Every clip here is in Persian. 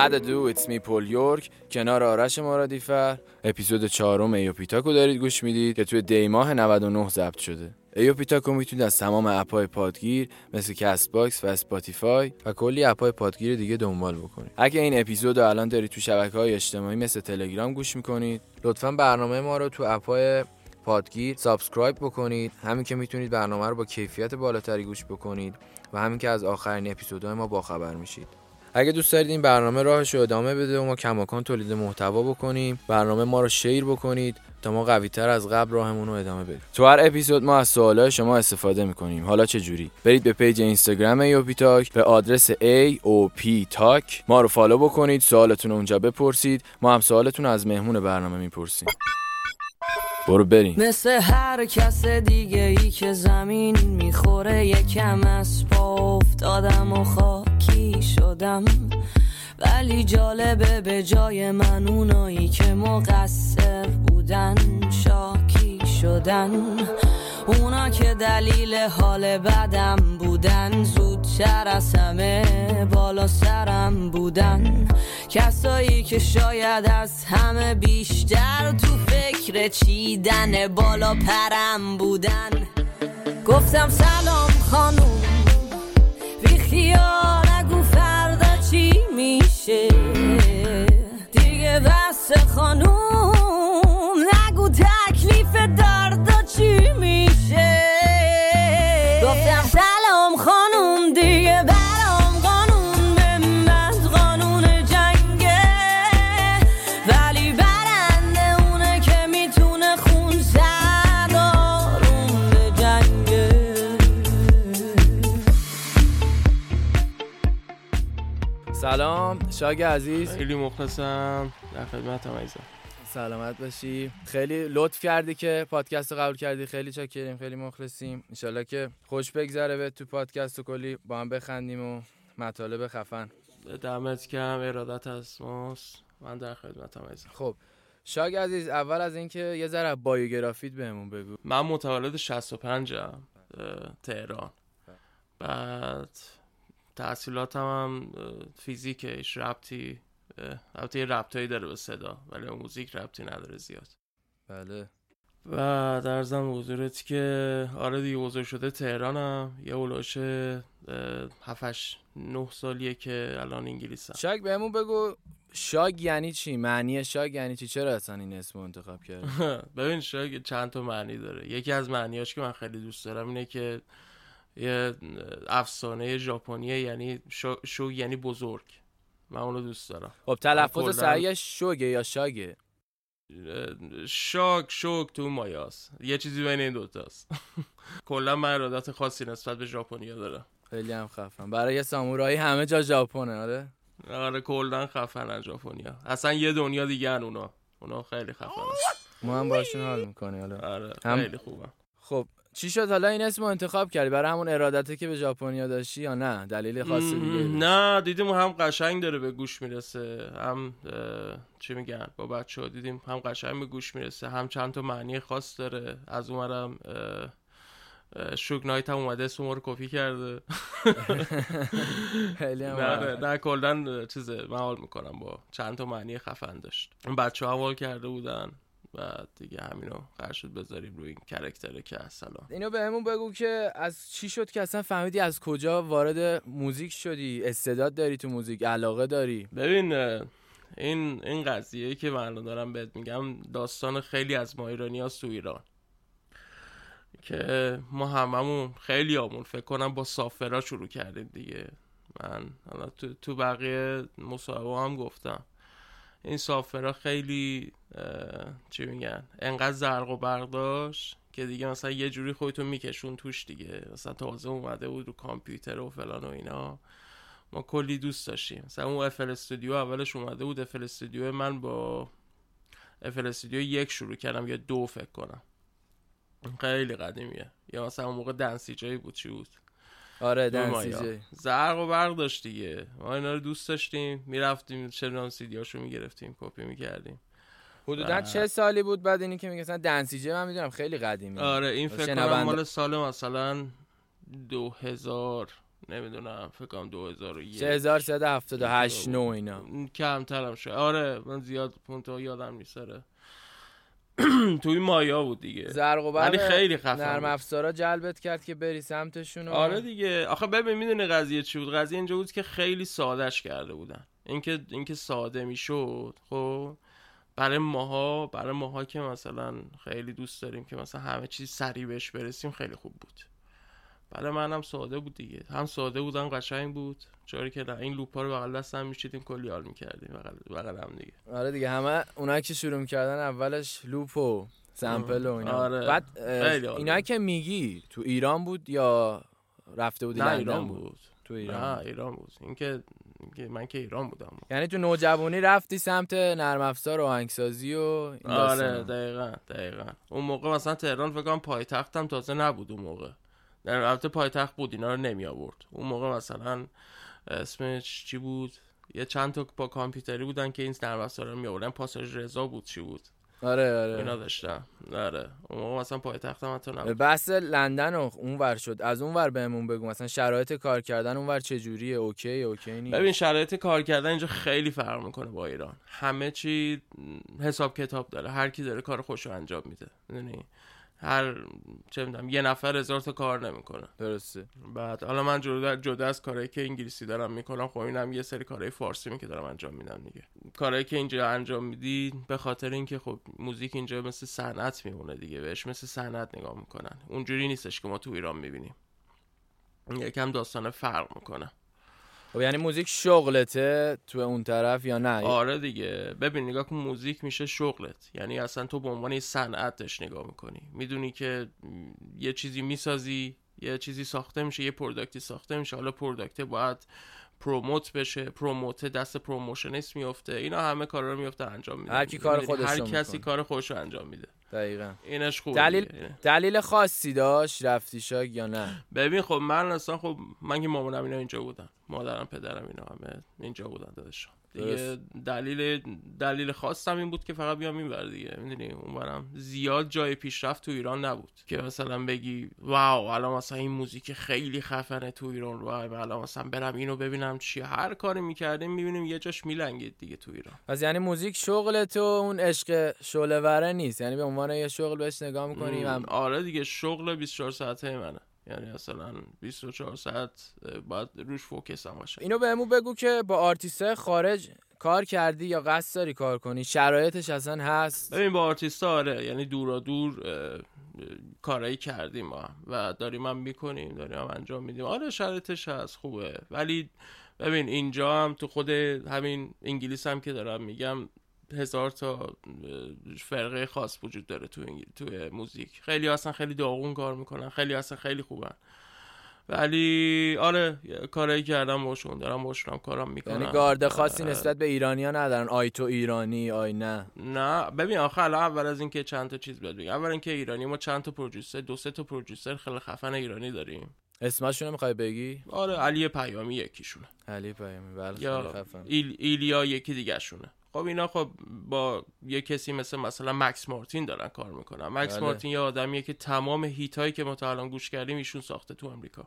To do it's me پول یورک کنار آرش مرادیفر اپیزود چهارم AOP Talk و دارید گوش می‌دید که توی دی ماه 99 ضبط شده. AOP Talk و می‌تونید از تمام app های پادگیر مثل Castbox و Spotify و کلی app های پادگیر دیگه دنبال بکنید. اگه این اپیزود رو الان دارید تو شبکه های اجتماعی مثل تلگرام گوش می‌کنید لطفا برنامه ما رو تو app های پادگیر subscribe بکنید. همین که می‌تونید برنامه رو با کیفیت بالاتری گوش بکنید و همین که از آخرین اپیزودهای ما باخبر میشید. اگه دوست دارید این برنامه راهش رو ادامه بده و ما کماکان تولید محتوا بکنیم برنامه ما رو share بکنید تا ما قوی تر از قبل راهمون رو ادامه بدیم. تو هر اپیزود ما از سوالای شما استفاده می‌کنیم. حالا چه جوری؟ برید به page اینستاگرام AOP Talk به آدرس A O P Talk ما رو follow بکنید سوالتون رو اونجا بپرسید. ما هم سوالتون از مهمون برنامه می‌پرسیم. برو بریم. مثل هر کس دیگه ای که زمین می‌خوره یکم از پا افتادم و خاکی شدم. ولی جالبه به جای من اونایی که مقصر بودن شاکی شدن. اونا که دلیل حال بدم بودن زودتر از همه بالا بودن. کسایی که شاید از همه بیشتر تو فکر چیدن بالا پرم بودن. گفتم سلام خانوم بی خیال نگو فردا چی میشه؟ دیگه بس خانوم. شاگ عزیز. خیلی مخلصم. در خدمتم عزیزم. سلامت باشی. خیلی لطف کردی که پادکست رو قبول کردی. خیلی چاکریم خیلی مخلصیم. انشالله که خوش بگذره به تو پادکست و کلی با هم بخندیم و مطالب خفن. دمت کم ارادت از ماست. من در خدمتم عزیزم. خب شاگ عزیز اول از اینکه یه ذره بایوگرافیت بهمون بگو. من متولد 65 ام تهران. بعد تحصیلاتم هم اه، فیزیکش ربطی البته یه ربطایی داره به صدا ولی موزیک ربطی نداره زیاد. بله. و در زم حضورت که آره دیگه بزرگ شده تهرانم. یه اولوش هفتش نه سالیه که الان انگلیسم. شاگ بهمون بگو شاگ یعنی چی؟ معنی شاگ یعنی چی؟ چرا اصلا این اسم انتخاب کردی؟ ببین شاید چند تا معنی داره. یکی از معنیاش که من خیلی دوست دارم اینه که یه افسانه ژاپنیه یعنی شو, شو یعنی بزرگ. من اونو دوست دارم. خب تلفظ صحیحش شوگه یا شاگه؟ شاک شوک تو مایاس یه چیزی بین این دوتاست. کلا من ارادت خاصی نسبت به ژاپنیا دارم. خیلی هم خفن. برای سامورایی همه جا ژاپنه آره؟ آره کلا خفنن ژاپنیا. اصلا یه دنیا دیگه اونا. اونا خیلی خفنن. ما هم باشون حال می‌کنی حالا آره هم- خیلی خوبه خب چی شد؟ حالا این اسم رو انتخاب کردی. برای همون ارادته که به ژاپنیا داشتی یا نه؟ دلیل خاص دیگه؟ نه دیدیم هم قشنگ داره به گوش می‌رسه. هم چی میگن؟ با بچه ها دیدیم هم قشنگ به گوش می‌رسه. هم چند تا معنی خاص داره. از اونورم شوگ نایت هم اومده اسم ما رو کپی کرده. خیلی هم نه. نه کلا چیزه من حال می‌کنم با چند تا معنی خفن داشت. بچه ها کرده بودن. و دیگه همینو قرار شد بذاریم روی این کرکتره که اصلا. اینو بهمون بگو که از چی شد که اصلا فهمیدی از کجا وارد موزیک شدی؟ استعداد داری تو موزیک؟ علاقه داری؟ ببین این این قضیه که من الان دارم بهت میگم داستان خیلی از ما ایرانی تو ایران. که ما هممون خیلی آمون فکر کنم با سافرا شروع کردیم دیگه. من حالا تو, تو بقیه مصاحبه هم گفتم. این سافرا خیلی چی میگن انقدر زرق و برق داشت که دیگه مثلا یه جوری خودتون میکشون توش دیگه. مثلا تازه اومده بود رو کامپیوتر و فلان و اینا. ما کلی دوست داشتیم. مثلا اون افل استودیو اولش اومده بود. افل استودیو من با افل استودیو یک شروع کردم. یا دو فکر کنم. خیلی قدیمیه. یا مثلا اون موقع دنسیجایی بود. چی بود؟ آره. دنسیجه زرق و برق داشت دیگه. ما اینا رو دوست داشتیم می‌رفتیم چه می‌دونم سیدیاشو می‌گرفتیم کپی می‌کردیم. حدودا. چه سالی بود بعد اینی که مثلا دنسیجه من می‌دونم خیلی قدیمی. آره این فکر کنم مال سال مثلا دو هزار نمی‌دونم فکر کنم 2001 3178 نو اینا. کمتر هم شد. آره من زیاد پونتو یادم نیست آره. توی مایا بود دیگه. زرق و ولی برق خیلی خفن نرم. افزارا جلبت کرد که بری سمتشون و- آره دیگه. آخه ببین می‌دونی قضیه چی بود؟ قضیه اینجا بود که خیلی سادهش کرده بودن. اینکه اینکه ساده می‌شد خب؟ برای ماها برای ماها که مثلا خیلی دوست داریم که مثلا همه چیز سریع بهش برسیم خیلی خوب بود. برای منم ساده بود دیگه. هم ساده بود هم قشنگ بود. جاری که این لوپا رو بغل دستم میشیدیم کلی حال می‌کردیم. بغل هم دیگه. آره دیگه همه اونایی که شروع کردن اولش لوپ و سمپل و اینا. آره. بعد. اینا که میگی تو ایران بود یا رفته بودی نه ایران بود. بود تو ایران نه ایران بود. اینکه من که ایران بودم. یعنی تو نوجوانی رفتی سمت نرم افزار و آهنگسازی و آره. دقیقا دقیقا. اون موقع مثلا تهران فکر کنم پایتختم تازه نبود اون موقع. در البته پایتخت بود اینا رو نمی آورد. اون موقع مثلا اسمش چی بود؟ یه چند تا با کامپیوتری بودن که این نرم افزارا رو می آوردن. پاساژ رضا بود چی بود؟ آره اینا آره داشتم آره. اون موقع مثلا پایتختم حتی نبود. بحث لندن و اون ور شد. از اون ور بهمون بگو. مثلا شرایط کار کردن اون ور چجوریه؟ OK OK نیست. ببین شرایط کار کردن اینجا خیلی فرق می‌کنه با ایران. همه چی حساب کتاب داره. هر کی داره کار خودش رو انجام میده. می‌دونی؟ هر چه می‌دونم یه نفر هزار تا کار نمی‌کنه. درسته. بعد حالا من جدا, جدا از کارهایی که انگلیسی دارم می‌کنم خب اینم یه سری کارهای فارسی‌ای که دارم انجام میدم دیگه. کارهایی که اینجا انجام میدی به خاطر اینکه خب موزیک اینجا مثل صنعت میمونه دیگه بهش مثل صنعت نگاه می‌کنن. اونجوری نیستش که ما تو ایران می‌بینیم. یکم داستان فرق می‌کنه. خب یعنی موزیک شغلته تو اون طرف یا نه؟ آره دیگه. ببین نگاه کن موزیک میشه شغلت. یعنی اصلا تو به عنوان صنعتش نگاه می‌کنی. می‌دونی که یه چیزی می‌سازی یه چیزی ساخته میشه یه product ی ساخته میشه. حالا product باید promote بشه promote دست promotionist میفته اینا همه کارا رو میفته انجام میده. هر کی کار؟ خودش هر کسی. کار خودش رو انجام میده. دقیقا. اینش خوبه دلیل دیگه. دلیل خاصی داشت؟ رفتی شاگ یا نه؟ ببین خب من اصلا خب من که مامانم اینا اینجا بودن. مادرم پدرم اینا همه اینجا بودن داداشم. دیگه. دلیل دلیل خواستم این بود که فقط بیام این ور دیگه. می‌دونی اونورم زیاد جای پیشرفت تو ایران نبود. که مثلا بگی wow الان مثلا این موزیک خیلی خفنه تو ایران. wow الان مثلا برم اینو ببینم چی هر کاری می‌کردیم می‌بینیم یه جاش میلنگید دیگه تو ایران. پس یعنی موزیک شغل تو اون عشق شعله وره نیست. یعنی به عنوان یه شغل بهش نگاه می‌کنی م، آره دیگه شغل 24 ساعته منه. یعنی مثلا 24 ساعت باید روش focus هم باشه. اینو بهمون بگو که با آرتیست خارج کار کردی یا قصد داری کار کنی؟ شرایطش اصلا هست؟ ببین با آرتیست آره یعنی دورا دور کارایی کردیم ما و داریم هم می‌کنیم داریم هم انجام میدیم. آره شرایطش هست خوبه. ولی ببین اینجا هم تو خود همین انگلیس هم که دارم میگم هزار تا فرقه خاص وجود داره تو انگل... تو موزیک. خیلی اصلا خیلی داغون کار می‌کنن خیلی اصلا خیلی خوبن. ولی آره کارایی کردم باشون دارم باشون هم کارم می‌کنم. یعنی گارد خاصی نسبت به ایرانیا ندارن. آی تو ایرانی آی نه. نه ببین آخه الان اول از اینکه چند تا چیز بیاد بگم. اول اینکه ایرانی ما چند تا پرودوسر دو سه تا پرودوسر خیلی خفن ایرانی داریم. اسمشون رو می‌خوای بگی؟ آره علی پیامی یکیشونه. علی پیامی بله خیلی خفن. ایل ایلیا یکی دیگه شونه خب اینا خب با یه کسی مثل مثلا مکس مارتین دارن کار می‌کنن. مکس بله. مارتین یه آدمیه که تمام hit ایی که ما تا الان گوش کردیم ایشون ساخته تو امریکا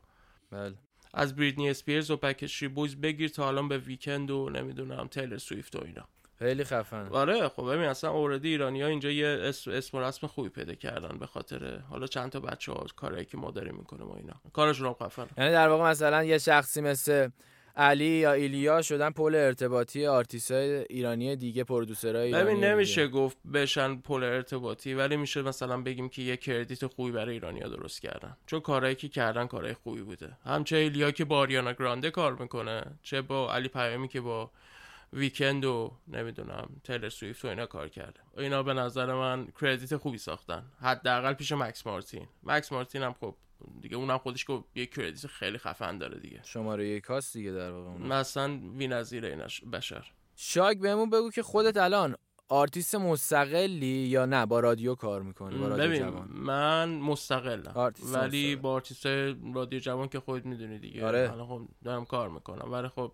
بله. از بریتنی اسپیرز و Backstreet Boys بگیر تا الان به ویکند و نمی‌دونم تیلر سویفت و اینا. خیلی خفن آره خب ببین اصلا already ایرانی ها اینجا یه اسم, اسم و رسم خوبی پیدا کردن به خاطر حالا چند تا بچه ها کارهایی که ما داریم می‌کنیم و اینا. کارشون هم خفن یعنی در واقع مثلا یه شخصی مثل علی یا ایلیا شدن پل ارتباطی آرتیستای ایرانی دیگه producer ای ایرانی ببین دیگه. نمیشه گفت بشن پل ارتباطی ولی میشه مثلا بگیم که یه credit خوبی برای ایرانیا درست کردن. چون کارهایی که کردن کارهای خوبی بوده. هم چه ایلیا که با آریانا گرانده کار می‌کنه چه با علی پیامی که با ویکند و نمی‌دونم تیلر سویفت و اینا کار کرده. اینا به نظر من credit خوبی ساختن. حداقل پیش مکس مارتین. مکس مارتین هم خب دیگه اونم خودش که یه credit خیلی خفن داره دیگه. شماره یک هاست دیگه در واقع اون. مثلا بی‌نظیر اینش بشر. شاگ بهمون بگو که خودت الان آرتیست مستقلی یا نه؟ با رادیو کار می‌کنی با رادیو جوان. من مستقلم. ولی مستقل. با آرتیست رادیو جوان که خودت می‌دونی دیگه. آره. حالا خب دارم کار می‌کنم. ولی خب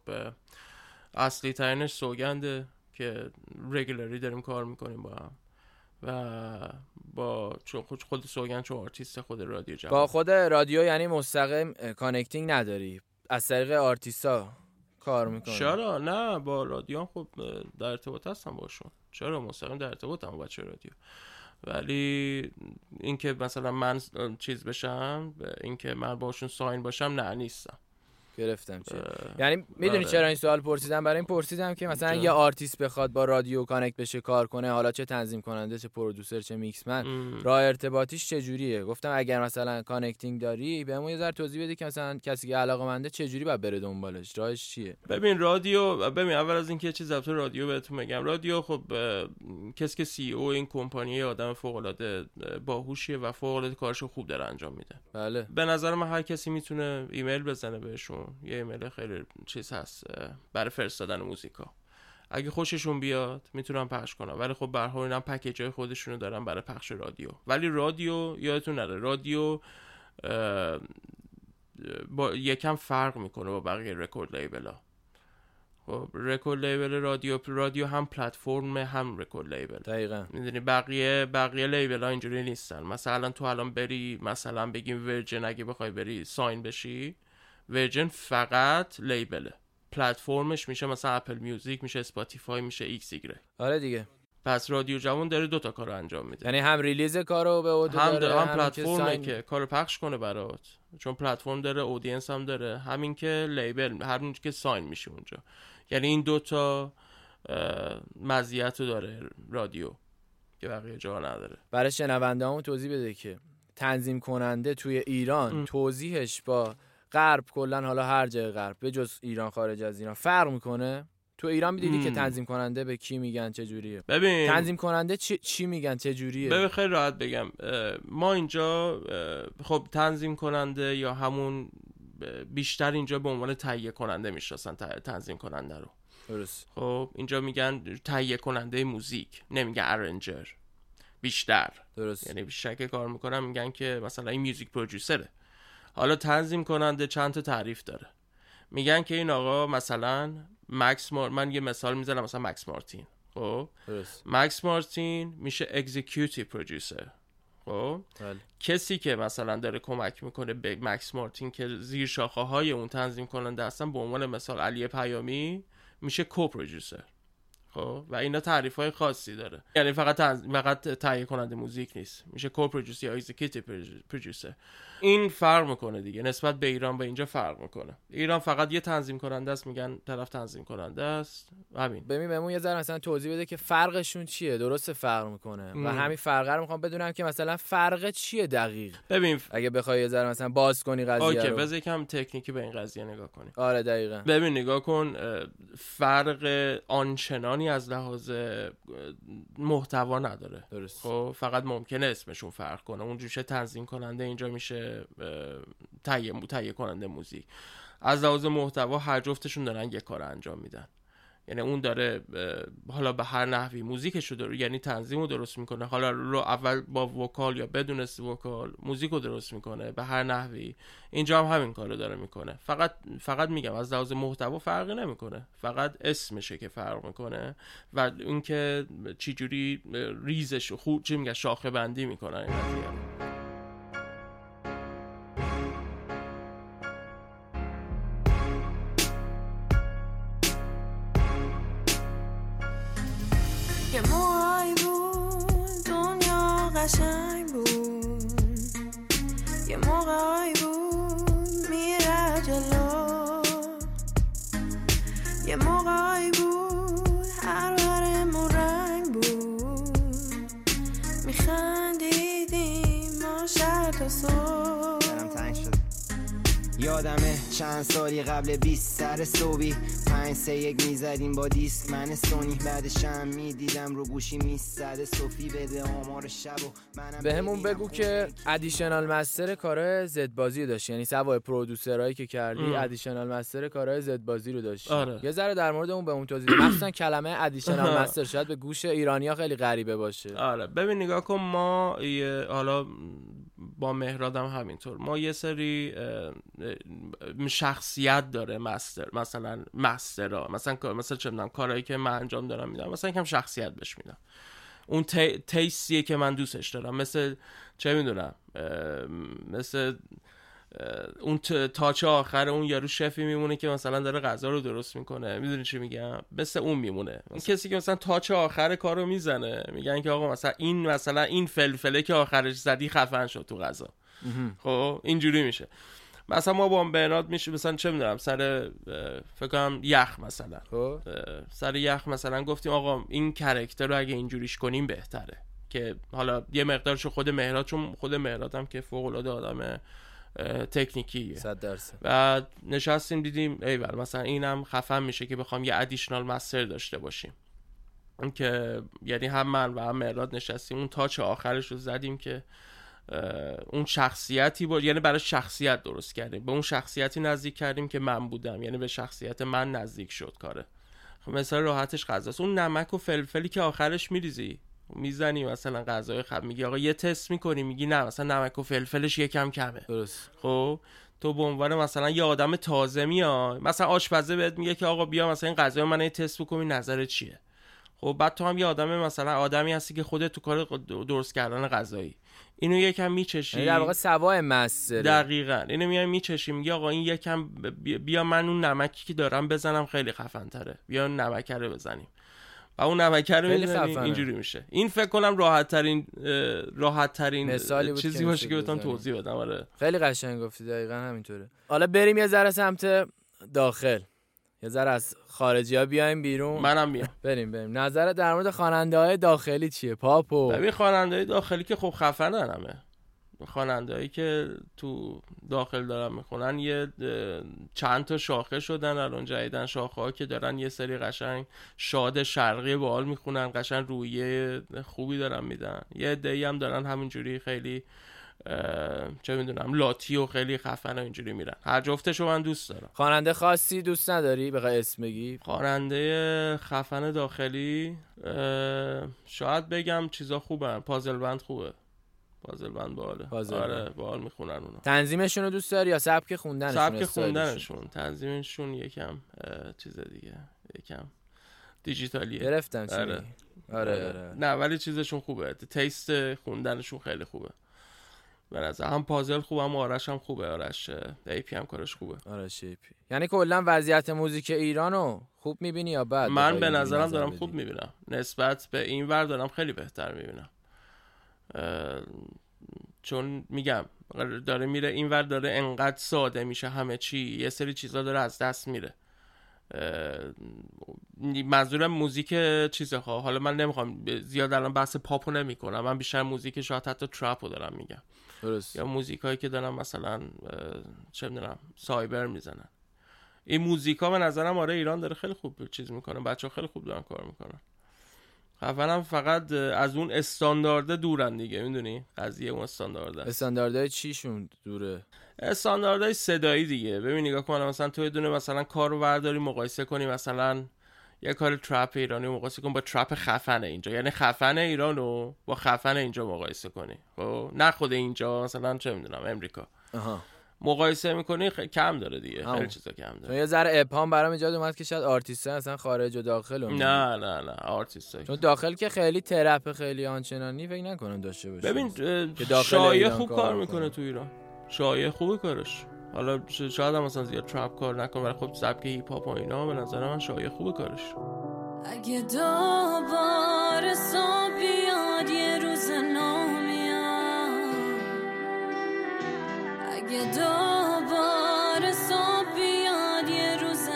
اصلی ترینش سوگنده که regularly داریم کار می‌کنیم با هم. و با خود خود سوگند چون آرتیست خود رادیو جوان. با خود رادیو یعنی مستقیم connecting نداری. از طریق آرتیستا کار می‌کنه چرا؟ نه با رادیو خب در ارتباط هستم باشون. چرا؟ مستقیم در ارتباطم با رادیو. ولی اینکه مثلا من چیز بشم اینکه من باشون sign باشم نه نیستم. گرفتم چه یعنی می‌دونی چرا این سوال پرسیدم؟ برای این پرسیدم که مثلا یه آرتیست بخواد با رادیو connect بشه کار کنه حالا چه تنظیم کننده چه producer چه mix man راه ارتباطیش چه جوریه؟ گفتم اگر مثلا connecting داری بهمون یه ذره توضیح بده که مثلا کسی که علاقه منده چه جوری باید بره دنبالش؟ راهش چیه؟ ببین رادیو ببین اول از اینکه چه ضبط رادیو بهتون بگم. رادیو خب کسی که CEO این کمپانی آدم فوق العاده باهوشیه و فوق العاده کارشو خوب داره انجام میده. بله. به نظر من هر کسی می‌تونه ایمیل بزنه بهشون. یه ایمیل خیلی چیز هست برای فرستادن موزیکا. اگه خوششون بیاد می‌تونن پخش کنن. ولی خب به هر حال پکیج های خودشونو دارن برای پخش رادیو. ولی رادیو یادتون نره. رادیو با یکم فرق می‌کنه با بقیه record label خب record label رادیو رادیو هم پلتفرم هم record label. دقیقا. می‌دونی بقیه بقیه label ها اینجوری نیستن. مثلا تو الان بری مثلا بگیم Virgin اگه بخوای بری sign بشی. Virgin فقط label ه. پلتفرمش میشه مثلا Apple Music میشه Spotify میشه ایکس ایگره آره دیگه. پس رادیو جوان داره دوتا کار انجام میده. یعنی هم release کارو به اودو هم داره هم پلتفرمه که کارو پخش کنه برات. چون پلتفرم داره audience هم داره. همین که label همین که sign میشه اونجا. یعنی این دوتا مزیت رو داره رادیو که بقیه جا نداره. برای شنونده همون توضیح بده که تنظیم کننده توی ایران ام. توضیحش با غرب کلا حالا هر جای غرب به جز ایران خارج از ایران فرق می‌کنه؟ تو ایران می‌دیدی که تنظیم کننده به کی میگن چه جوریه ببین. تنظیم کننده چی, چی میگن؟ چه جوریه ببین خیلی راحت بگم. ما اینجا خب تنظیم کننده یا همون بیشتر اینجا به عنوان تهیه کننده می‌شناسن تنظیم کننده رو. درست. خب اینجا میگن تهیه کننده موزیک نمیگن ارنجر. بیشتر. درست. یعنی بیشتر که کار می‌کنن میگن که مثلا این میوزیک پرودوسره حالا تنظیم کننده چند تا تعریف داره. میگن که این آقا مثلا مکس مار... من یه مثال می‌زنم مثلا مکس مارتین. خب؟ مکس مارتین میشه اکزیکیوتیو پرودوسر خب؟ کسی که مثلا داره کمک می‌کنه به مکس مارتین که زیر شاخه های اون تنظیم کننده هستن به عنوان مثال علی پیامی میشه co-producer خب؟ و اینا تعریف های خاصی داره. یعنی فقط تنز... فقط تهیه کننده موزیک نیست. میشه co-producer یا executive producer این فرق می‌کنه دیگه. نسبت به ایران به اینجا فرق می‌کنه. ایران فقط یه تنظیم کننده است میگن طرف تنظیم کننده است. همین. ببین بهمون یه ذره مثلا توضیح بده که فرقشون چیه. درست فرق می‌کنه. و همین فرق رو می‌خوام بدونم که مثلا فرق چیه دقیق. ببین اگه بخوای یه ذره مثلا باز کنی قضیه OK بذار یکم تکنیکی به این قضیه نگاه کنی آره دقیقاً. ببین نگاه کن فرق آنچنانی از لحاظ محتوا نداره. درست. خب فقط ممکنه اسمشون فرق کنه. اون جوشه تنظیم کننده اینجا میشه تهیه تهیه کننده موزیک. از لحاظ محتوا هر جفتشون دارن یه کار انجام میدن. یعنی اون داره حالا به هر نحوی موزیکش رو یعنی تنظیم رو درست می‌کنه. حالا رو اول با وکال یا بدون وکال موزیک رو درست می‌کنه به هر نحوی. اینجا هم همین کار رو داره می‌کنه. فقط فقط میگم از لحاظ محتوا فرقی نمی‌کنه. فقط اسمشه که فرق می‌کنه و اینکه چجوری ریزش خوب چی میگه شاخه بندی می‌کنن این یه موقعی بود هر برمون رنگ بود. میخندیدیم ما شب تا صبح یادمه. چند سالی قبل 20 سر صبحی. پنج سه یک می‌زدیم با دیست من سونی. بعدش هم می‌دیدم رو گوشی می‌زده صوفی بده آمار شب و منم به همون بگو که ادیشنال مستر کارهای زد بازی رو داشتی. یعنی سوای پرودوسرایی که کردی ام. ادیشنال مستر کارهای زد بازی رو داشتی. آره. یه ذره در مورد اون به اون توضیح مخصوصا کلمه ادیشنال. مستر شاید به گوش ایرانیا خیلی غریبه باشه. آره. ببین نگاه کن ما یه- حالا با مهرادم همینطور. ما یه سری شخصیت داره مستر مثلا مسترا مثلا مثلا چه کارهایی که من انجام دارم میدم مثلا یکم شخصیت بهش میدم. اون تی- که من دوستش دارم. مثل چه می‌دونم مثل اون تاچ آخر اون یارو شفی میمونه که مثلا داره غذا رو درست می‌کنه. می‌دونی چی میگم؟ مثل اون میمونه. اون کسی که مثلا تاچ آخر کارو می‌زنه میگن که آقا مثلا این مثلا این فلفله که آخرش زدی خفن شد تو غذا. خب اینجوری میشه. مثلا ما با بهناد میشه مثلا چه می‌دونم سر فکر کنم یخ مثلا. خب. سر یخ مثلا گفتیم آقا این کرکتر رو اگه اینجوریش کنیم بهتره. که حالا یه مقدارشو خود مهراد چون خود مهراد هم که فوق العاده آدم اه، تکنیکیه. 100 درصد. و نشستیم دیدیم ایول مثلا اینم خفن میشه که بخوام یه ادیشنال مستر داشته باشیم. که یعنی هم من و هم مهراد نشستیم. اون تاچ آخرش رو زدیم که اون شخصیتی بود یعنی برای شخصیت درست کردیم. به اون شخصیتی نزدیک کردیم که من بودم. یعنی به شخصیت من نزدیک شد کاره. خب مثلا راحتش غذاست. اون نمک و فلفلی که آخرش میریزی. می‌زنی مثلا غذای خب میگی آقا یه تست می‌کنی میگی نه مثلا نمک و فلفلش یکم کمه. درست. خب تو به عنوان مثلا یه آدم تازه میای مثلا آشپزه بهت میگه که آقا بیا مثلا این غذای من یه تست بکنی نظر چیه؟ خب بعد تو هم یه آدم مثلا آدمی هستی که خودت تو کار درست کردن غذایی. اینو یکم میچشی. یعنی در واقع سوای مستر دقیقا. اینو میای میچشی میگه آقا این یکم بیا- بیا من اون نمکی که دارم بزنم خیلی خفن تره بیا اون نمکه رو بزنیم. و اون نمکه رو. اینجوری میشه. این فکر کنم راحت ترین راحت ترین چیزی باشه که بزنی. توضیح بدم آره. خیلی قشنگ گفتی دقیقا همینطوره. حالا بریم یه ذره سمت داخل. یه ذره از خارجی ها بیایم بیرون. منم میام بریم بریم. نظرت در مورد خواننده های داخلی چیه پاپو؟ ببین خواننده داخلی که خب خفنن همه. خواننده که تو داخل دارن می‌خونن یه چند تا شاخه شدن الان جدیدن شاخه ها که دارن یه سری قشنگ شاد شرقی بال می‌خونن قشنگ رویه خوبی دارن میدن. یه عده‌ای هم دارن همینجوری خیلی چه می‌دونم لاتی و خیلی خفن و اینجوری میرن. هر جفتشو من دوست دارم. خواننده خاصی دوست نداری؟ بخوای اسم بگی؟ خواننده خفن داخلی شاید بگم چیزا خوبن. پازل بند خوبه. پازل بند باله. پازل آره بند. بال می‌خونن اونا تنظیمشون رو دوست داری یا سبک خوندنشون سبک؟ خوندنشون. تنظیمشون یکم چیز دیگه. یکم دیجیتالیه. گرفتم چی؟ آره. میگی؟ آره. آره نه ولی چیزشون خوبه. تیست خوندنشون خیلی خوبه. به نظر هم پازل خوبه هم آرش هم خوبه. آرش ای پی هم کارش خوبه. آره شیپی یعنی کلا وضعیت موزیک ایرانو خوب می‌بینی یا بد؟ من به نظرم نظر دارم؟ خوب می‌بینم. نسبت به این ور دارم خیلی بهتر می‌بینم. چون میگم داره میره این ور داره انقدر ساده میشه همه چی یه سری چیزا داره از دست میره. منظورم موزیک چیزه ها حالا من نمی‌خوام زیاد الان بحث پاپو نمی کنم من بیشتر موزیک شاید حتی ترپو دارم میگم. درست. یا موزیک هایی که دارن مثلا چه می‌دونم سایبر می‌زنن. این موزیک ها به نظرم آره ایران داره خیلی خوب چیز می‌کنه بچه ها خیلی خوب دارن کار می‌کنن. خفنم فقط از اون استاندارده دورن دیگه می‌دونی؟ قضیه اون استاندارده. است. استانداردهای چیشون دوره؟ استانداردهای صدایی دیگه. ببین نگاه کن مثلا تو یه دونه مثلا کار رو برداری مقایسه کنی مثلا یه کار ترپ ایرانی رو مقایسه کن با ترپ خفن اینجا. یعنی خفن ایران رو با خفن اینجا مقایسه کنی. خب؟ نه خود اینجا مثلا چه می‌دونم امریکا. آها. مقایسه می‌کنی خ... کم داره دیگه. خیلی چیزا کم چون داره یه ذره ابهام برام ایجاد اومد که شاید آرتیست اصلا خارج و داخل رو نه نه نه آرتیست چون داخل که خیلی trap خیلی آنچنانی فکر نکنم داشته باشه. ببین که اه، داخل شایع ایران خوب کار می‌کنه. تو ایران. شایع خوبه کارش. حالا شاید هم مثلا زیاد trap کار نکنه ولی خب سبک hip hop و اینا به نظر من شایع خوبه کارش. اگه دوباره اگه دوباره صبح بیاد یه روز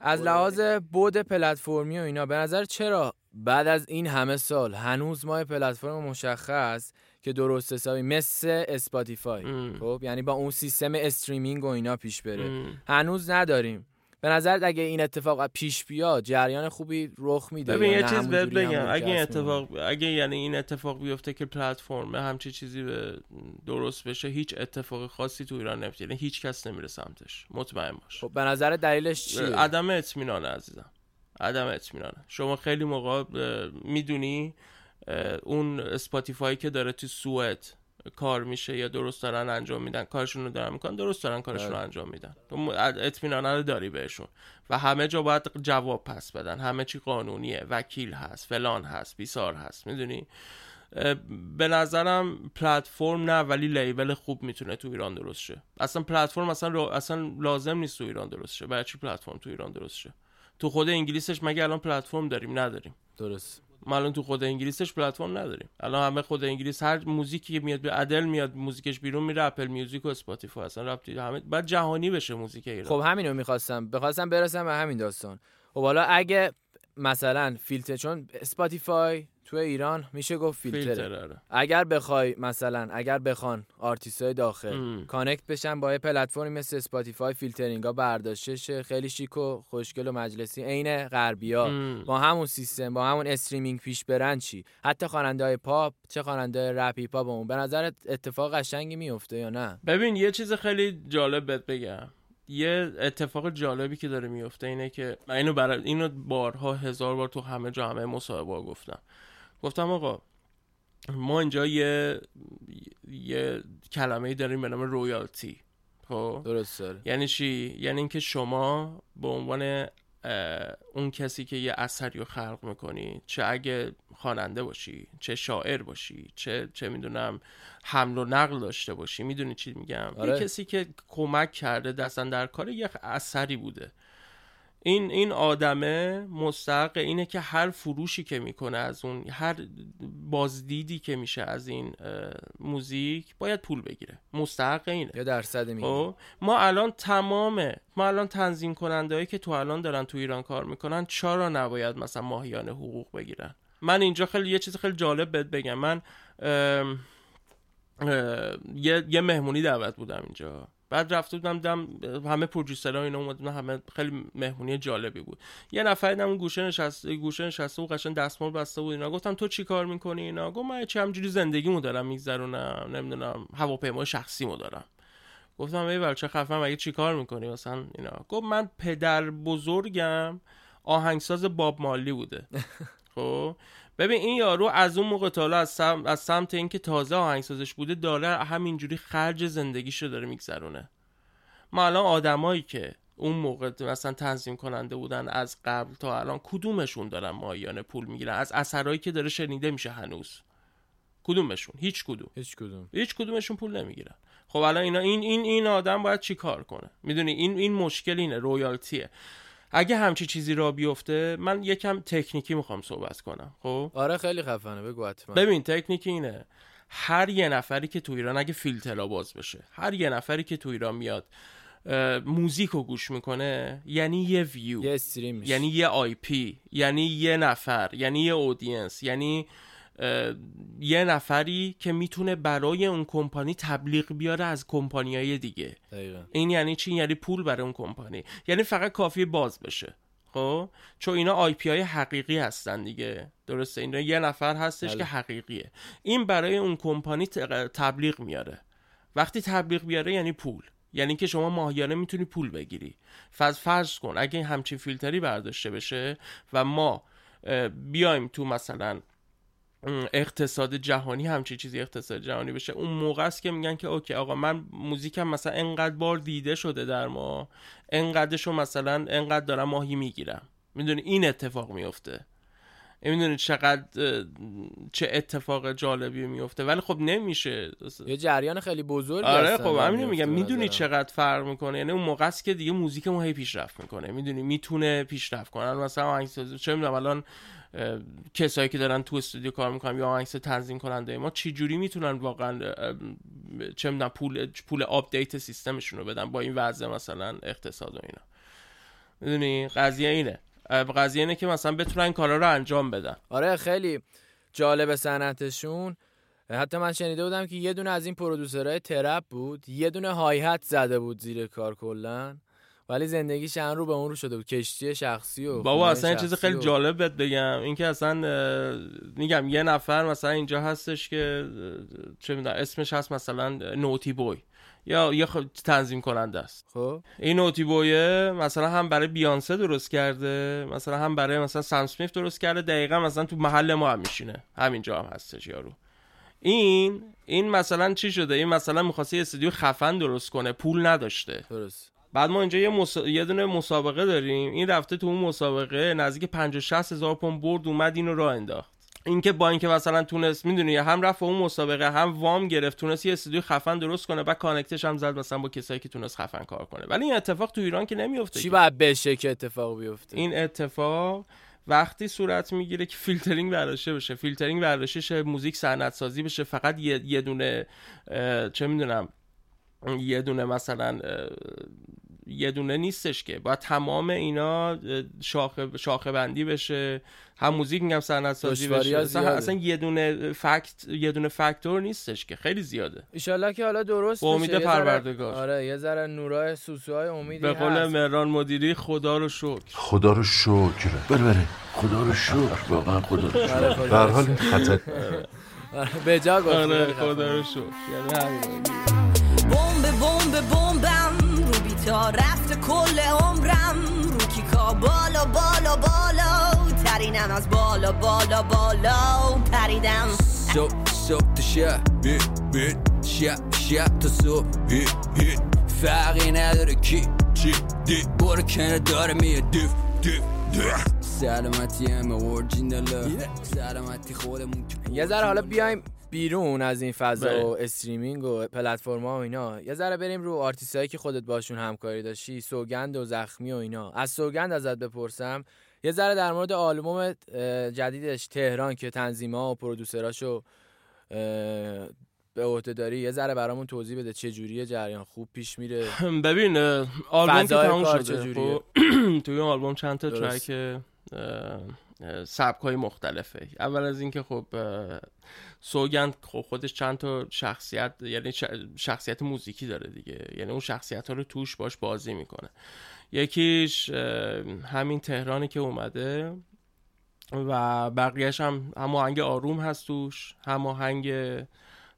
از لحاظ بود پلتفرمی و اینا به نظر چرا بعد از این همه سال هنوز ما یه پلتفرم مشخص که درست حسابی مثل Spotify. خب یعنی با اون سیستم streaming و اینا پیش بره ام. هنوز نداریم به نظر اگه این اتفاق پیش بیاد جریان خوبی رخ میده؟ ببین یه نه چیز بهت بگم. اگه این؟ اتفاق اگه یعنی این اتفاق بیفته که پلتفرم همچی چیزی به درست بشه هیچ اتفاق خاصی تو ایران نمیفته. یعنی هیچ کس نمیره سمتش. مطمئن باش. خب به نظر دلیلش چیه؟ عدم اطمینانه عزیزم. عدم اطمینانه شما خیلی موقع می‌دونی اون Spotify که داره تو سوئد کار میشه یا درست دارن انجام میدن کارشون رو دارن می‌کنن درست دارن کارشون رو بله. انجام میدن. تو اطمینانه رو داری بهشون. و همه جا باید جواب پس بدن. همه چی قانونیه. وکیل هست فلان هست بیسار هست. می‌دونی؟ به نظرم پلتفرم نه ولی label خوب می‌تونه تو ایران درست شه. اصلا پلتفرم اصلا, اصلا لازم نیست تو ایران درست شه. برای چی پلتفرم تو ایران درست شه؟ تو خود انگلیسش مگه الان پلتفرم داریم؟ نداریم. درست. ما الان تو خود انگلیسش پلتفرم نداریم. الان همه خود انگلیس هر موزیکی که میاد به ادل میاد موزیکش بیرون میره Apple Music و Spotify. اصلا ربطی همه بعد جهانی بشه موزیک ایران. خب همینو می‌خواستم. بخواستم برسم به همین داستان. خب حالا اگه مثلا فیلتر چون Spotify تو ایران میشه گفت فیلتره فیلتر آره. اگر بخوای مثلا اگر بخوان آرتیست های داخل ام. connect بشن با یه پلتفرمی مثل Spotify فیلترینگ ها برداشته شه خیلی شیک و خوشگل و مجلسی عین غربیا. با همون سیستم با همون streaming پیش برن چی حتی خواننده های پاپ چه خواننده های رپ hip hop اون به نظرت اتفاق قشنگی میفته یا نه ببین یه چیز خیلی جالب بهت بگم یه اتفاق جالبی که داره میفته اینه که من اینو برای اینو بارها هزار بار تو همه جا همه مصاحبه ها گفتم. گفتم آقا ما اینجا یه یه کلمه داریم به نام رویالتی خب؟ درست یعنی چی؟ یعنی اینکه شما به عنوان اون کسی که یه اثری رو خلق می‌کنی چه اگه خواننده باشی چه شاعر باشی چه چه می‌دونم حمل و نقل داشته باشی می‌دونی چی میگم آره. یه کسی که کمک کرده دستن در کار یه اثری بوده این این آدمه مستحق اینه که هر فروشی که می‌کنه از اون هر بازدیدی که میشه از این اه، موزیک باید پول بگیره. مستحق اینه. یا درصد میگه خب ما الان تمامه. ما الان تنظیم کننده که تو الان دارن تو ایران کار می‌کنن چرا نباید مثلا ماهیانه حقوق بگیرن؟ من اینجا خیلی یه چیز خیلی جالب بهت بگم. من ام، اه، یه, یه مهمونی دعوت بودم اینجا. بعد رفته بودم دم همه پروژیسرها اینا اومدن همه خیلی مهمونی جالبی بود. یه نفر دیدم اون گوشه نشسته گوشه نشسته و قشنگ دستمال بسته بود اینا. گفتم تو چی کار می‌کنی اینا؟ گفت من چه همجوری زندگیمو دارم میگذرونم نمی‌دونم هواپیمای شخصیمو دارم. گفتم ای چه خفم مگه چی کار می‌کنی مثلا اینا؟ گفت من پدر بزرگم آهنگساز باب مالی بوده. خب؟ ببین این یارو از اون موقع تا از, سم... از سمت اینکه تازه آهنگسازش بوده داره همینجوری خرج زندگیشو داره میگذرونه. ما الان آدمایی که اون موقع مثلا تنظیم کننده بودن از قبل تا الان کدومشون دارن ماهیانه پول می‌گیرن؟ از اثرایی که داره شنیده میشه هنوز. کدومشون؟ هیچ کدوم. هیچ کدوم. هیچ کدومشون پول نمی‌گیرن. خب الان اینا این این این آدم باید چی کار کنه؟ می‌دونی این این مشکل اینه رویالتیه. اگه همچی چیزی را بیفته من یکم تکنیکی می‌خوام صحبت کنم خب؟ آره خیلی خفنه بگو حتما. ببین تکنیک اینه. هر یه نفری که تو ایران اگه فیلترها باز بشه هر یه نفری که تو ایران میاد موزیک رو گوش می‌کنه یعنی یه ویو یه stream یعنی یه IP یعنی یه نفر یعنی یه audience یعنی یه نفری که می‌تونه برای اون کمپانی تبلیغ بیاره از کمپانیای دیگه. دقیقا. این یعنی چی؟ یعنی پول برای اون کمپانی. یعنی فقط کافی باز بشه. خب؟ چون اینا IP های حقیقی هستن دیگه. درسته؟ اینا یه نفر هستش بله. که حقیقیه. این برای اون کمپانی تبلیغ میاره. وقتی تبلیغ بیاره یعنی پول. یعنی که شما ماهیانه می‌تونی پول بگیری. فرض فرض کن اگه همچین فیلتری برداشته بشه و ما بیایم تو مثلا اقتصاد جهانی همچین چیزی اقتصاد جهانی بشه. اون موقع است که میگن که OK آقا من موزیکم مثلا انقدر بار دیده شده در ما انقدرشو مثلا انقدر دارم ماهی می‌گیرم. می‌دونی؟ این اتفاق میفته می‌دونی چقدر چه اتفاق جالبی میفته ولی خب نمیشه. یه جریان خیلی بزرگی آره خب همین میگم. می‌دونی. چقدر فرق می‌کنه؟ یعنی اون موقع است که دیگه موزیک هی پیشرفت می‌کنه. می‌دونی؟ می‌تونه پیشرفت کنه. مثلا چه می‌دونم الان کسایی که دارن تو استودیو کار می‌کنن یا آهنگساز تنظیم کننده ما چی جوری می‌تونن واقعا چه پول پول update سیستمشون رو بدن با این وضع مثلا اقتصاد و اینا. می‌دونی؟ قضیه اینه. قضیه اینه که مثلا بتونن کارا رو انجام بدن. آره خیلی جالب صنعتشون. حتی من شنیده بودم که یه دونه از این producer های trap بود یه دونه hi-hat زده بود زیر کار کلا. ولی زندگیش ان رو به اون رو شده بود. کشتی شخصی و بابا اصلا یه چیز خیلی و- جالب بهت بگم. اینکه اصلا میگم یه نفر مثلا اینجا هستش که چه می‌دونم اسمش هست مثلا نوتی بوی. یا یه خ- تنظیم کننده است. خب. این نوتی بویه مثلا هم برای بیانسه درست کرده مثلا هم برای مثلا سمیث درست کرده دقیقا مثلا تو محل ما هم میشینه. همینجا هم هستش یارو. این این مثلا چی شده؟ این مثلا می‌خواسته یه استودیو خفن درست کنه پول نداشته. درست. بعد ما اینجا یه, مسا... یه دونه مسابقه داریم. این رفته تو اون مسابقه نزدیک 50 60 هزار پوند برد اومد اینو راه انداخت. اینکه با اینکه مثلا تونست می‌دونی هم رفت اون مسابقه هم وام گرفت تونست یه استودیو خفن درست کنه بعد connect ش هم زد مثلا با کسایی که تونست خفن کار کنه. ولی این اتفاق تو ایران که نمیفته چی. باید بشه که اتفاق بیفته؟ این اتفاق وقتی صورت می‌گیره که فیلترینگ برداشته بشه. فیلترینگ برداشته شه موزیک صنعت سازی بشه. فقط یه, یه دونه چه می‌دونم یه دونه مثلا یه دونه نیستش که. باید تمام اینا شاخه شاخه بندی بشه. هم موزیک میگم صنعت سازی بشه. اصلا. اصلا یه دونه فکت یه دونه فاکتور نیستش که. خیلی زیاده. ایشالله که حالا درست با امید بشه. ذره- پروردگار. آره یه ذره نورای سوسوهای امیدی به قول. مهران مدیری خدا رو شکر. خدا رو شکر. بله بله. خدا رو شکر. واقعا خدا رو آره، شکر. به هر حال خطر. آره، به جا گفت. آره. خدا رو شکر. یعنی همین. رفت کل عمرم. رو کیکا بالا بالا بالا. ترینم از بالا بالا بالا. پریدم. صبح صبح تا شب. شب شب تا صبح. فرقی نداره کی چی دی. برو کنه داره میاد. دیف دیف سلامتی همه اورجینالا سلامتی خودمون یه ذره حالا بیایم. بیرون از این فضا بله. و استریمینگ و پلتفرما و اینا یه ذره بریم رو آرتیستایی که خودت باشون همکاری داشتی سوگند و زخمی و اینا از سوگند ازت بپرسم یه ذره در مورد آلبوم جدیدش تهران که تنظیما و پرودوسراشو به عهده داری یه ذره برامون توضیح بده چه جوریه جریان خوب پیش میره ببین آلبوم که تموم شده؟ خب، توی آلبوم چند تا. ترک سبک های مختلفه. اول از اینکه خب سوگند خودش چند تا شخصیت یعنی شخصیت موزیکی داره دیگه. یعنی اون شخصیت ها رو توش باش بازی می‌کنه. یکیش همین تهرانی که اومده و بقیهش هم هم آهنگ آروم هست توش. هم آهنگ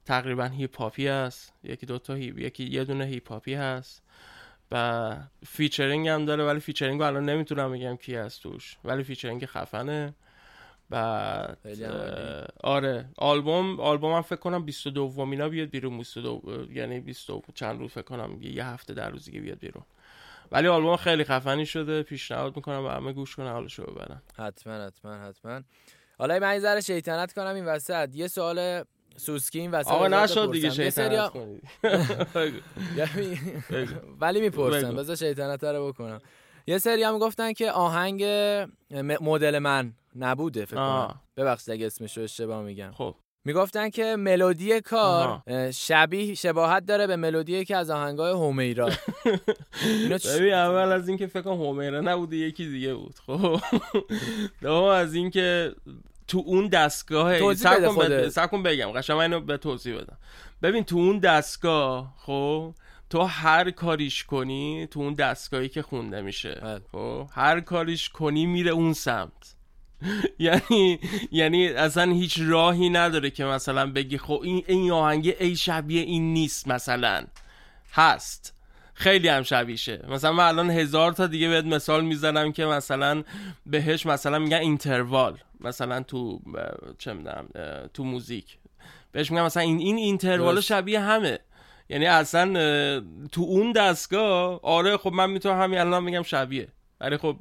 تقریبا هیپ هاپی هست. یکی دوتا هیپ یکی یه دونه هیپ هاپی هست. و featuring هم داره ولی featuring رو الان نمی‌تونم بگم کی هست توش. ولی featuring خفنه. بعد. اه، آره. آلبوم آلبوم هم فکر کنم 22 مینا بیاد بیرون. 22 یعنی 22 چند روز فکر کنم یه, هفته در روزی که بیاد بیرون. ولی آلبوم خیلی خفنی شده. پیشنهاد می‌کنم و همه گوش کنن حالشو ببرن. حتما حتما حتما. حالا من یه ذره شیطنت کنم. این وسط. یه سوال سوسکی این وسط آقا نشد دیگه شیطنت یعنی-. ولی می‌پرسم. بذار شیطنت رو بکنم. یه سری هم گفتن که آهنگ مدل من نبوده فکر کنم. ببخشید اگه اسمش رو اشتباه میگم. خب. می‌گفتن که ملودی کار شبیه شباهت داره به ملودی که از آهنگای چ- ببین اول از اینکه فکر کنم همیره نبوده یکی دیگه بود. خب. دوم از اینکه تو اون دستگاه سب کن ب- خودت. سب کن بگم. قشنگ اینو به توضیح بدم ببین تو اون دستگاه خب تو هر کاریش کنی تو اون دستگاهی که خونده میشه. بله. خب هر کاریش کنی میره اون سمت. یعنی یعنی اصلا هیچ راهی نداره که مثلا بگی خب این این آهنگ ای شبیه این نیست مثلا. هست. خیلی هم شبیشه. مثلا من الان هزار تا دیگه بهت مثال می‌زنم که مثلا بهش مثلا میگن اینتروال. مثلا تو چه می‌دونم تو موزیک. بهش میگن مثلا این این اینتروال. شبیه همه. یعنی اصلا تو اون دستگاه آره خب من می‌تونم همین الان میگم شبیه. ولی خب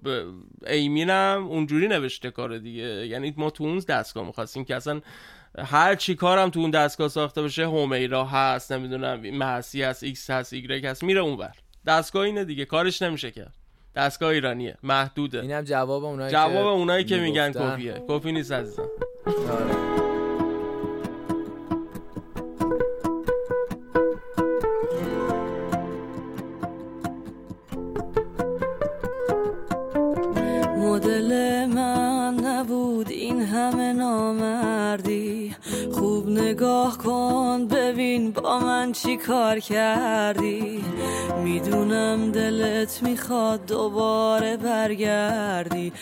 ایمینم اونجوری نوشته کار دیگه. یعنی ما تو اون دستگاه می‌خواستیم که اصلا هر چی کارم تو اون دستگاه ساخته بشه همیرا هست نمی‌دونم محسی هست ایکس هست ایگرگ هست میره اونور دستگاه اینه دیگه کارش نمیشه کرد دستگاه ایرانیه محدوده. اینم جواب اونایی جواب که اونایی که میگن. کپیه. کپی نیست عزیزم. آره. مدل من نبود این همه نامردی. نگاه کن ببین با من چی کار کردی. می‌دونم دلت می‌خواد دوباره برگردی.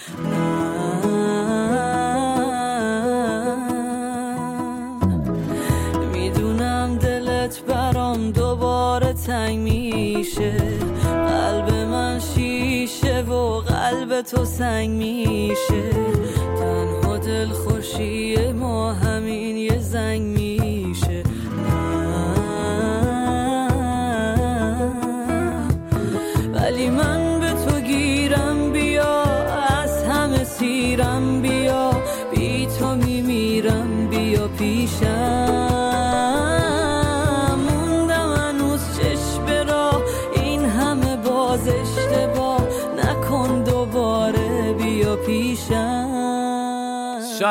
می‌دونم دلت برام دوباره تنگ میشه. قلب من شیشه و قلب تو سنگ میشه. تنها دل خوشی ما همین یه زنگ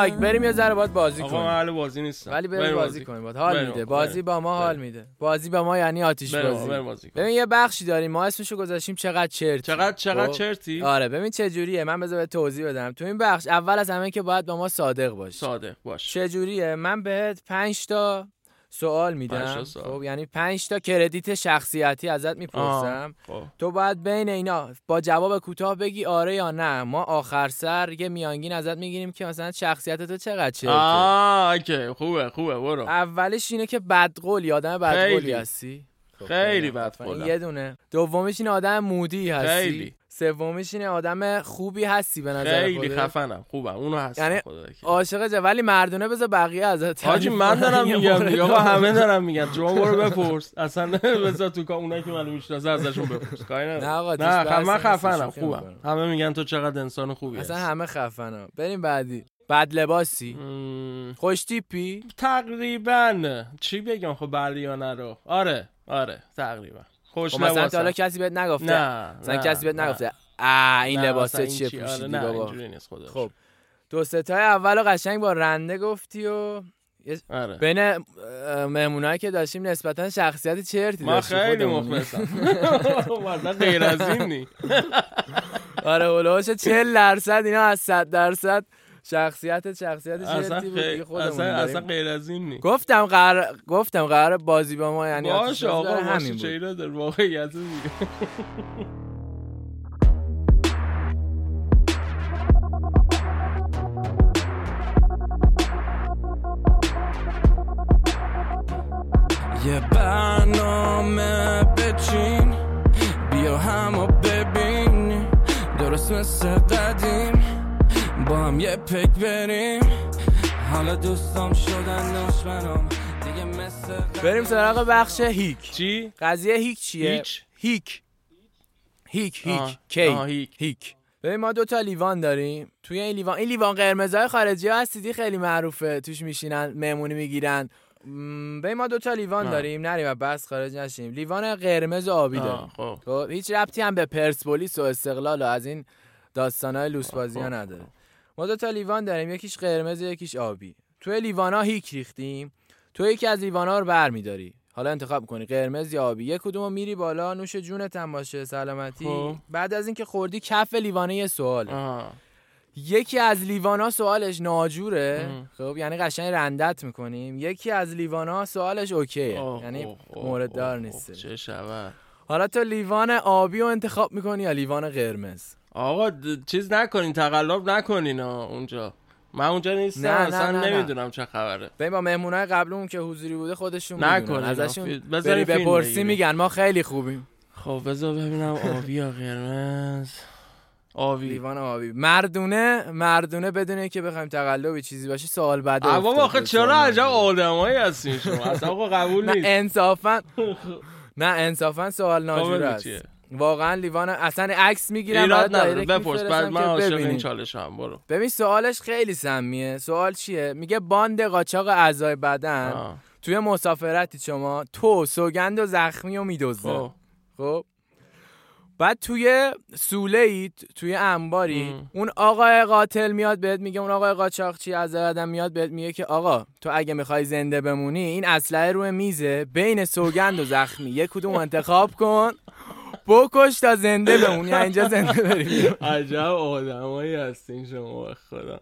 شاک بریم یه ذره باید بازی آقا من کنیم. اهل بازی نیستم. ولی بریم بازی کنیم باید. حال. میده. بازی. با ما حال. میده. بازی با ما یعنی آتیش بریم. بازی. بریم بازی کنیم. ببین یه بخشی داریم. ما اسمشو گذاشتیم چقدر چرتی. چقدر چقدر خب؟ چرتی؟ آره ببین چه جوریه. من بذار بهت توضیح بدم. تو این بخش اول از همه که باید با ما صادق باشی. صادق باش. چه جوریه؟ من بهت 5 تا سوال میدم. خب یعنی 5 تا کردیت شخصیتی ازت می‌پرسم خب. تو باید بین اینا با جواب کوتاه بگی آره یا نه ما آخر سر یه میانگین ازت می‌گیریم که مثلا شخصیت تو چقدر چرته آه اوکی خوبه خوبه برو اولش اینه که بدقولی آدم بدقولی. هستی خب، خیلی بدقولم. این یه دونه دومیش اینه آدم مودی هستی خیلی. سومیش اینه آدم خوبی هستی به نظر خیلی. خفنم خوبم. اونو هست یعنی. عاشق جا ولی مردونه بذار بقیه ازت حاجی من دارم میگم دیگه. آقا. همه دارم میگن شما برو بپرس. اصلا بذار تو کام اونایی که منو می‌شناسه ازشون بپرس. کاری نداره. نه آقا، نه خب من خفنم. خوبم. همه میگن تو چقدر انسان خوبی اصلا هستی. همه خفنم. بریم بعدی. بد لباسی. مم، خوش تیپی؟ تقریبا. چی بگم؟ خب بله یا نه رو. آره آره تقریبا. خوش خب مثلا تا. حالا کسی بهت نگفته نه مثلا نه، کسی بهت. نگفته آ این نه، لباس مثلا چیه چی؟ آره، پوشیدی بابا اینجوری نیست خدا خب دو ستای اولو قشنگ با رنده گفتی و آره بین مهمونایی که داشتیم نسبتا شخصیت چرتی ما خیلی. مخلصم غیر از این نی آره هلوش 40 درصد اینا از 100 درصد شخصیت شخصیت اصلا خودمون اصلا اصلا. غیر از این نی گفتم قرار گفتم قرار بازی با ما یعنی بازی آقا همین چه در واقعیت دیگه یه برنامه بچین بیا همو ببین درست مثل قدیم. با هم یه پک بریم. حالا دوستام شدن دشمنام دیگه مثل. بریم سراغ بخش هیک. چی؟ قضیه هیک چیه؟ هیچ؟ هیک. هیک هیک. آه، کی؟ آه، هیک. هیک. ببین ما دو تا لیوان داریم. توی این لیوان این لیوان قرمزای خارجی ها هستیدی خیلی معروفه. توش میشینن مهمونی می‌گیرن. ببین ما دو تا لیوان آه. داریم. نریم و بس خارج نشیم. لیوان قرمز و آبی داریم. خب. خب هیچ ربطی هم به پرسپولیس و استقلال و از این داستانای لوس بازی ها خب، نداره. ما دو تا لیوان داریم یکیش قرمز یکیش آبی. توی لیوان ها هیک ریختیم. تو یکی از لیوان ها رو برمیداری. حالا انتخاب می‌کنی قرمز یا آبی. یک کدوم رو میری بالا نوش جونت هم باشه سلامتی. خب. بعد از اینکه خوردی کف لیوانه یه سوال. آه. یکی از لیوانا سوالش ناجوره. خب یعنی قشنگ رندت می‌کنیم. یکی از لیوانا سوالش اوکیه. یعنی مورد دار نیست چه شود حالا تو لیوان آبی رو انتخاب می‌کنی یا لیوان قرمز؟ آقا چیز نکنین تقلب نکنین اونجا من اونجا نیستم نه، نه، اصلا نه، نه. نمی‌دونم چه خبره ببین با مهمونای قبلمون که حضوری بوده خودشون نکنین. ازشون بری فیلم بپرسی. میگن ما خیلی خوبیم خب بذار ببینم آبی یا قرمز آبی لیوان آبی مردونه مردونه بدون که بخوایم تقلبی چیزی باشه سوال بعد اما. آخه چرا عجب. آدمایی هستین شما اصلا قبول نه نیست انصافا نه انصافا سوال ناجور بگو است؟ واقعا لیوان اصلا عکس می‌گیرم ایراد نداره. بپرس بعد من عاشق این چالش هم برو. ببین سوالش خیلی سمیه. سوال چیه؟ میگه باند قاچاق اعضای بدن آه. توی مسافرتی شما تو سوگند و زخمی و میدزده. خب. خب. بعد توی سوله ای توی انباری ام. اون آقای قاتل میاد بهت میگه اون آقای قاچاقچی از آدم میاد بهت میگه که آقا تو اگه می‌خوای زنده بمونی این اسلحه روی میزه بین سوگند و زخمی. یک کدوم انتخاب کن. بکش تا زنده بمونی. یا اینجا زنده بری عجب آدمایی هستین شما خدا.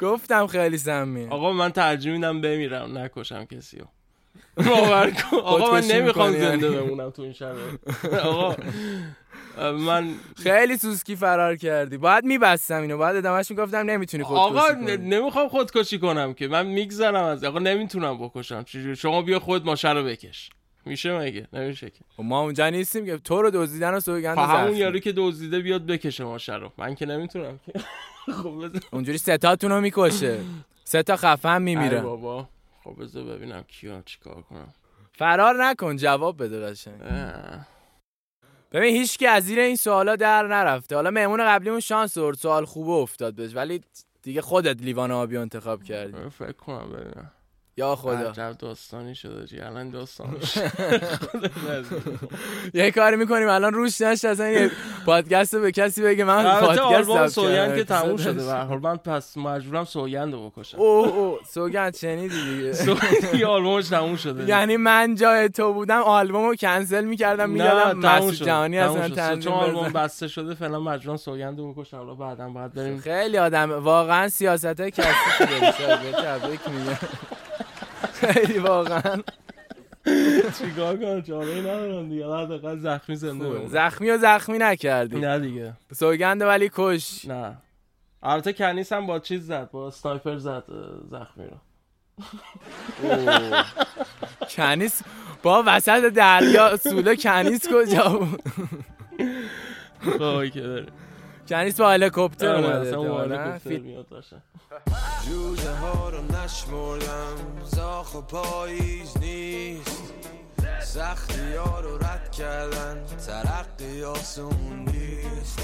گفتم خیلی سمیه آقا من ترجیح میدم بمیرم نکشم کسی رو باور کن. آقا من نمی‌خوام می‌کنی زنده یعنی؟ بمونم تو این شرایط آقا من خیلی سوسکی فرار کردی. باید میبستم اینو. باید ادامهش می‌گفتم نمی‌تونی خودکشی آقا نمی‌خوام خودکشی کنم که. من میگذرم از آقا نمی‌تونم بکشم. شما بیا خود ماشه رو بکش. میشه مگه؟ نمیشه که. خب ما اونجا نیستیم که تو رو دزدیدن و سوگند خب همون. یارو که دزدیده بیاد بکشه ماشه رو. من که نمی‌تونم که. خب اونجوری ستاتون رو می‌کشه. سه تا خفن ای میمیرن. بابا. خب بذار ببینم کیا چیکار کنم. فرار نکن جواب بده قشنگ. ببین هیچ کی از زیر این سوالا در نرفته. حالا مهمون قبلیمون شانس آورد. سوال خوبه افتاد بهش. ولی دیگه خودت لیوان آبی انتخاب کردی. فکر کنم ببینم. یا خدا عجب داستانی شده جی الان داستان یه کاری می‌کنیم الان روش نشه اصلا یه پادکست به کسی بگه من پادکست آلبوم سوگند. که تموم شده به هر حال من پس مجبورم سوگند رو بکشم اوه اوه سوگند شنیدی دیگه سوگند آلبومش تموم شده یعنی من جای تو بودم آلبوم رو کنسل می‌کردم می‌دادم تموم مسعود شد. جهانی تموم اصلا. تنظیم چون آلبوم. بسته شده فعلا مجبورم سوگند رو بکشم حالا بعدا باید بریم خیلی آدم واقعا سیاست های کسی بهت تبریک میگم خیلی واقعا. چیکار کنم؟ چاره ندارم دیگه. حداقل زخمی زنده. بمونم. زخمی و زخمی نکردی. نه دیگه. سوگند ولی کش. نه. البته کنیس هم با چیز زد با سنایپر زد زخمی رو. کنیس با وسط دریا سوله کنیس کجا بود؟ خواهی که داره کنیس با هلیکوپتر آره، اومده جوجه ها رو نشمردم زاخ و پاییز نیست. سختی ها رو رد کردن ترقی آسمون نیست.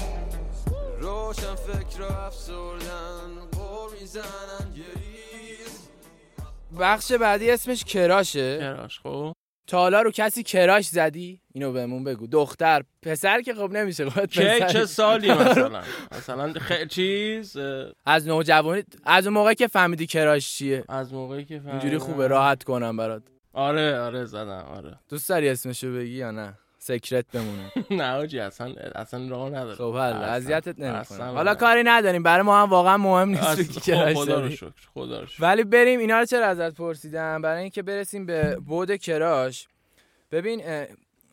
روشن فکر رو افسردن قور می‌زنن گریز بخش بعدی اسمش کراشه. کراش خب. تا حالا رو کسی کراش زدی؟ اینو بهمون بگو. دختر پسر که خب نمیشه. خودت چه پسر. چه سالی مثلا؟ مثلا خ... چیز از نوجوانی از اون موقع که فهمیدی کراش چیه؟ از موقعی که اینجوری فهمیدم- خوبه راحت کنم برات. آره آره زدم آره. دوست داری اسمشو بگی یا نه؟ سکرت بمونه. نه آجی اصلا اصلا راه نداره. خب حالا اذیتت نمی‌کنه حالا. کاری نداریم. برای ما هم واقعا مهم نیست خب، خدا رو. شکر خدا رو شکر. ولی بریم اینا رو چرا ازت پرسیدم؟ برای اینکه برسیم به بود کراش. ببین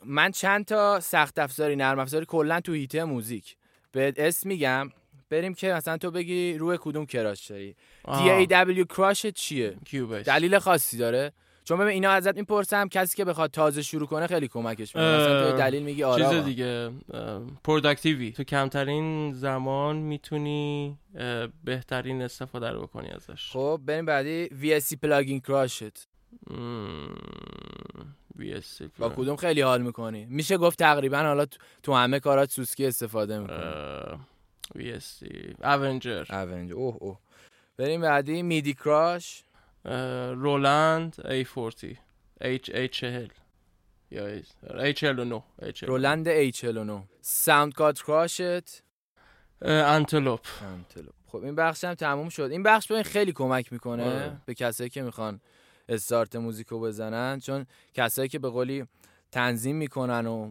من چند تا سخت افزاری نرم افزاری کلا تو حیطه موزیک. به اسم میگم. بریم که مثلا تو بگی روی کدوم crush داری. DAW crush چیه؟ Cubase دلیل خاصی داره. چون ببین اینا ازت می‌پرسم کسی که بخواد تازه شروع کنه خیلی کمکش می‌کنه. مثلا تو دلیل میگی آره چیز. دیگه productivity. تو کمترین زمان می‌تونی بهترین استفاده رو بکنی ازش. خب بریم بعدی. VST plugin crush ت وی اس با کدوم خیلی حال می‌کنی؟ میشه گفت تقریبا حالا تو- همه کارات سوسکی استفاده می‌کنی. وی اس سی اونجر اونج اوه اوه. بریم بعدی. میدی کراش رولند A40. H H40 یا H49 H49 رولند A49 ساوند کارت کراشت انتلوپ. انتلوپ. خب این بخش هم تموم شد. این بخش ببین خیلی کمک می‌کنه آره. به کسایی که می‌خوان استارت موزیکو بزنن چون کسایی که به قولی تنظیم می‌کنن و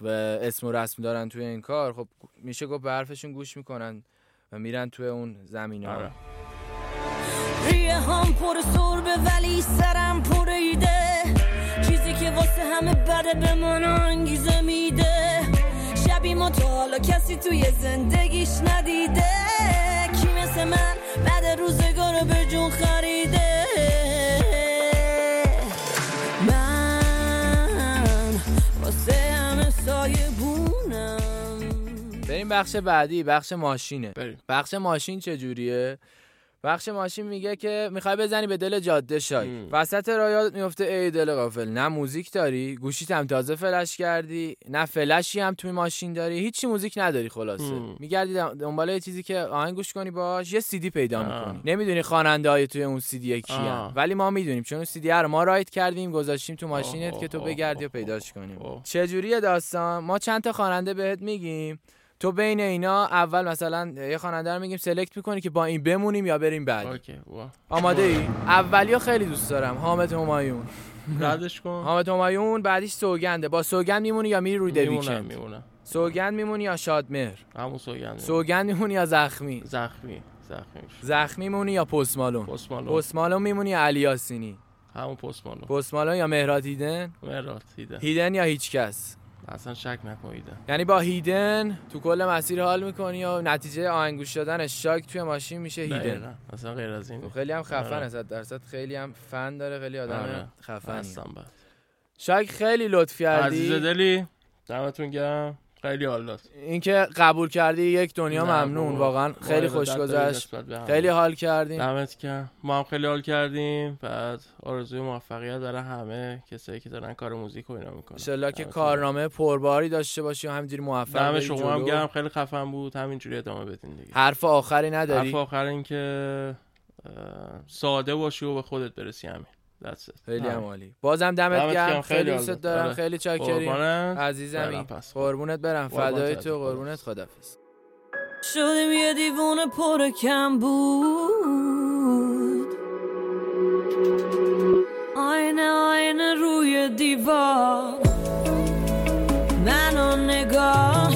و اسم و رسم دارن توی این کار خب میشه گفت به حرفشون گوش می‌کنن و میرن توی اون زمین ها ریه هم پر سربه ولی سرم پر ایده. چیزی که واسه همه بده به من انگیزه میده. شبی ما تا حالا کسی توی زندگیش ندیده. کی مثل من بعد روزگار به جون خریده؟ من واسه همه سایه بونم. بریم بخش بعدی بخش ماشینه. بریم. بخش ماشین چجوریه؟ بخش ماشین میگه که می‌خوای بزنی به دل جاده شای م. وسط راه یادت میفته ای دل غافل نه موزیک داری گوشیت هم تازه فلش کردی نه فلشی هم توی ماشین داری هیچی موزیک نداری خلاصه م. میگردی دنبال یه چیزی که آهنگ گوش کنی باش یه سیدی پیدا آه. می‌کنی نمی‌دونی خواننده های توی اون سیدی کیان آه. ولی ما می‌دونیم چون اون سیدی رو ما رایت کردیم گذاشتیم تو ماشینت آه، که تو بگردی و پیداش کنیم آه. چجوریه داستان ما چند تا خواننده بهت میگیم تو بین اینا اول مثلا یه خواننده رو میگیم select می‌کنی که با این بمونیم یا بریم بعد okay آماده ای؟ اولیا خیلی دوست دارم حامد همایون. ردش کن. حامد همایون بعدیش سوگنده. با سوگند میمونی یا میری روی The Weeknd میمونم. سوگند میمونی یا شادمهر؟ همون سوگند سوگند میمونی یا زخمی؟ زخمی زخمی. زخمی میمونی یا Post Malone Post Malone میمونی یا علی یاسینی؟ همون Post Malone Post Malone یا مهراد هیدن؟ مهراد دیده هیدن یا هیچکس؟ اصلا شک نکنیده یعنی با هیدن تو کل مسیر حال می‌کنی و نتیجه آهنگوش دادن شاک توی ماشین میشه هیدن؟ اصلا غیر از این. و خیلی هم خفن آره. صد درصد خیلی هم فن داره خیلی آدم آره. خفنی شاک خیلی لطف عزیز کردی دلی دمتون گرم. خیلی حال داد. اینکه قبول کردی یک دنیا ممنون. واقعا خیلی خوش گذشت. خیلی حال کردیم. دمت گرم. ما هم خیلی حال کردیم. بعد آرزوی موفقیت برای همه کسایی که دارن کار موزیک و اینا می‌کنن. انشالله که کارنامه پرباری داشته باشی و همینجوری موفق دم بری شما هم. گرم. خیلی خفن بود. همینجوری ادامه بدین دیگه. حرف آخری نداری؟ حرف آخر این که اه، ساده باشی و به خودت برسی همین. خیلی هم همین. عالی بازم دمت دمت گرم خیلی دوست. دارم آره. خیلی چاکریم. عزیزمی پس. قربونت برم فدای. تو قربونت خدافظ شدیم یه دیوونه پر کم بود آینه آینه روی دیوار منو نگاه